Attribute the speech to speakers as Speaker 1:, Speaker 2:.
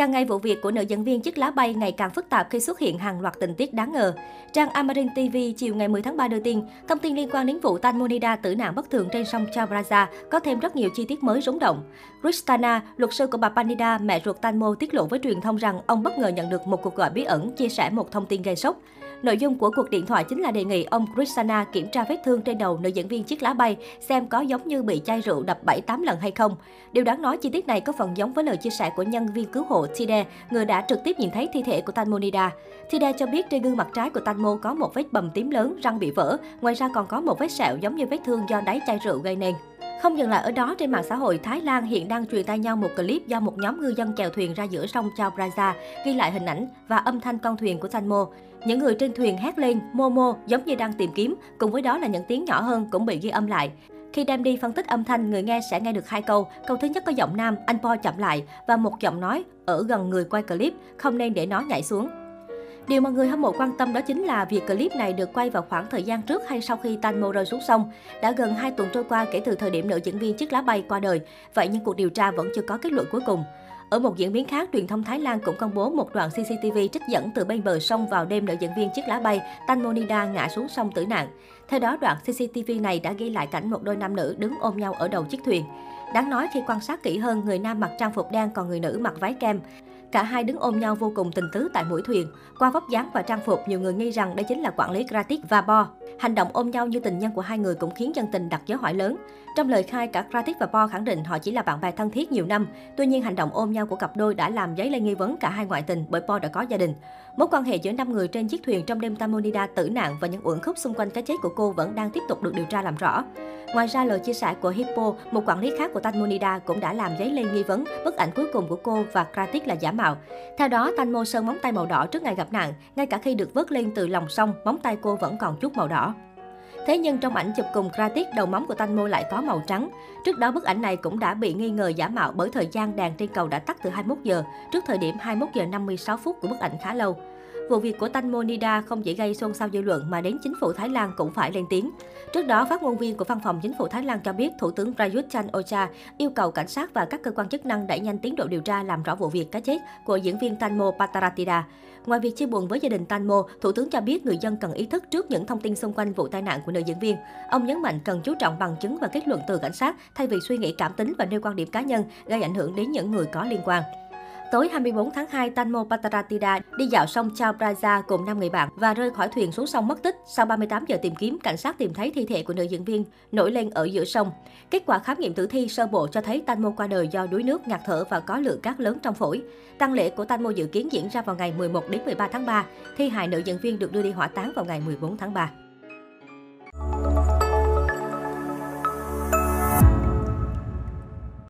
Speaker 1: Càng ngày vụ việc của nữ diễn viên chiếc lá bay ngày càng phức tạp khi xuất hiện hàng loạt tình tiết đáng ngờ. Trang Amarin TV chiều ngày 10 tháng 3 đưa tin, thông tin liên quan đến vụ Tan Monida tử nạn bất thường trên sông Chabraza có thêm rất nhiều chi tiết mới rúng động. Kristana, luật sư của bà Panida, mẹ ruột Tanmo tiết lộ với truyền thông rằng ông bất ngờ nhận được một cuộc gọi bí ẩn chia sẻ một thông tin gây sốc. Nội dung của cuộc điện thoại chính là đề nghị ông Kristana kiểm tra vết thương trên đầu nữ diễn viên chiếc lá bay xem có giống như bị chai rượu đập 7-8 lần hay không. Điều đáng nói chi tiết này có phần giống với lời chia sẻ của nhân viên cứu hộ Tide, người đã trực tiếp nhìn thấy thi thể của Tanmonida. Tide cho biết trên gương mặt trái của Tanmo có một vết bầm tím lớn, răng bị vỡ, ngoài ra còn có một vết sẹo giống như vết thương do đáy chai rượu gây nên. Không dừng lại ở đó, trên mạng xã hội Thái Lan hiện đang truyền tay nhau một clip do một nhóm ngư dân chèo thuyền ra giữa sông Chao Phraya, ghi lại hình ảnh và âm thanh con thuyền của Tanmo. Những người trên thuyền hét lên Momo giống như đang tìm kiếm, cùng với đó là những tiếng nhỏ hơn cũng bị ghi âm lại. Khi đem đi phân tích âm thanh, người nghe sẽ nghe được hai câu. Câu thứ nhất có giọng nam, anh Po chậm lại và một giọng nói ở gần người quay clip, không nên để nó nhảy xuống. Điều mà người hâm mộ quan tâm đó chính là việc clip này được quay vào khoảng thời gian trước hay sau khi Tanmo rơi xuống sông. Đã gần 2 tuần trôi qua kể từ thời điểm nữ diễn viên chiếc lá bay qua đời, vậy nhưng cuộc điều tra vẫn chưa có kết luận cuối cùng. Ở một diễn biến khác, truyền thông Thái Lan cũng công bố một đoạn CCTV trích dẫn từ bên bờ sông vào đêm nữ diễn viên chiếc lá bay Tanmonida ngã xuống sông tử nạn. Theo đó, đoạn CCTV này đã ghi lại cảnh một đôi nam nữ đứng ôm nhau ở đầu chiếc thuyền. Đáng nói khi quan sát kỹ hơn, người nam mặc trang phục đen còn người nữ mặc váy kem. Cả hai đứng ôm nhau vô cùng tình tứ tại mũi thuyền. Qua vóc dáng và trang phục, nhiều người nghi rằng đây chính là quản lý Gratis và Bo. Hành động ôm nhau như tình nhân của hai người cũng khiến dân tình đặt dấu hỏi lớn. Trong lời khai, cả Kratik và Bo khẳng định họ chỉ là bạn bè thân thiết nhiều năm. Tuy nhiên, hành động ôm nhau của cặp đôi đã làm dấy lên nghi vấn cả hai ngoại tình bởi Bo đã có gia đình. Mối quan hệ giữa năm người trên chiếc thuyền trong đêm Tamonida tử nạn và những uẩn khúc xung quanh cái chết của cô vẫn đang tiếp tục được điều tra làm rõ. Ngoài ra, lời chia sẻ của Hippo, một quản lý khác của Tamonida cũng đã làm dấy lên nghi vấn bức ảnh cuối cùng của cô và Kratik là giả mạo. Theo đó, Tanmo sơn móng tay màu đỏ trước ngày gặp nạn, ngay cả khi được vớt lên từ lòng sông, móng tay cô vẫn còn chút màu đỏ. Thế nhưng trong ảnh chụp cùng Kratik, đầu móng của Tanmo lại có màu trắng. Trước đó bức ảnh này cũng đã bị nghi ngờ giả mạo bởi thời gian đèn trên cầu đã tắt từ 21 giờ, trước thời điểm 21 giờ 56 phút của bức ảnh khá lâu. Vụ việc của Tanh Monida không chỉ gây xôn xao dư luận mà đến chính phủ Thái Lan cũng phải lên tiếng. Trước đó, phát ngôn viên của văn phòng chính phủ Thái Lan cho biết Thủ tướng Prayut chan Ocha yêu cầu cảnh sát và các cơ quan chức năng đẩy nhanh tiến độ điều tra làm rõ vụ việc cái chết của diễn viên Tanmo Pataratida. Ngoài việc chia buồn với gia đình Tanmo, Thủ tướng cho biết người dân cần ý thức trước những thông tin xung quanh vụ tai nạn của nữ diễn viên. Ông nhấn mạnh cần chú trọng bằng chứng và kết luận từ cảnh sát thay vì suy nghĩ cảm tính và nêu quan điểm cá nhân gây ảnh hưởng đến những người có liên quan. Tối 24 tháng 2, Tanmo Pataratida đi dạo sông Chao Praja cùng 5 người bạn và rơi khỏi thuyền xuống sông mất tích. Sau 38 giờ tìm kiếm, cảnh sát tìm thấy thi thể của nữ diễn viên nổi lên ở giữa sông. Kết quả khám nghiệm tử thi sơ bộ cho thấy Tanmo qua đời do đuối nước, ngạt thở và có lượng cát lớn trong phổi. Tang lễ của Tanmo dự kiến diễn ra vào ngày 11 đến 13 tháng 3. Thi hài nữ diễn viên được đưa đi hỏa táng vào ngày 14 tháng 3.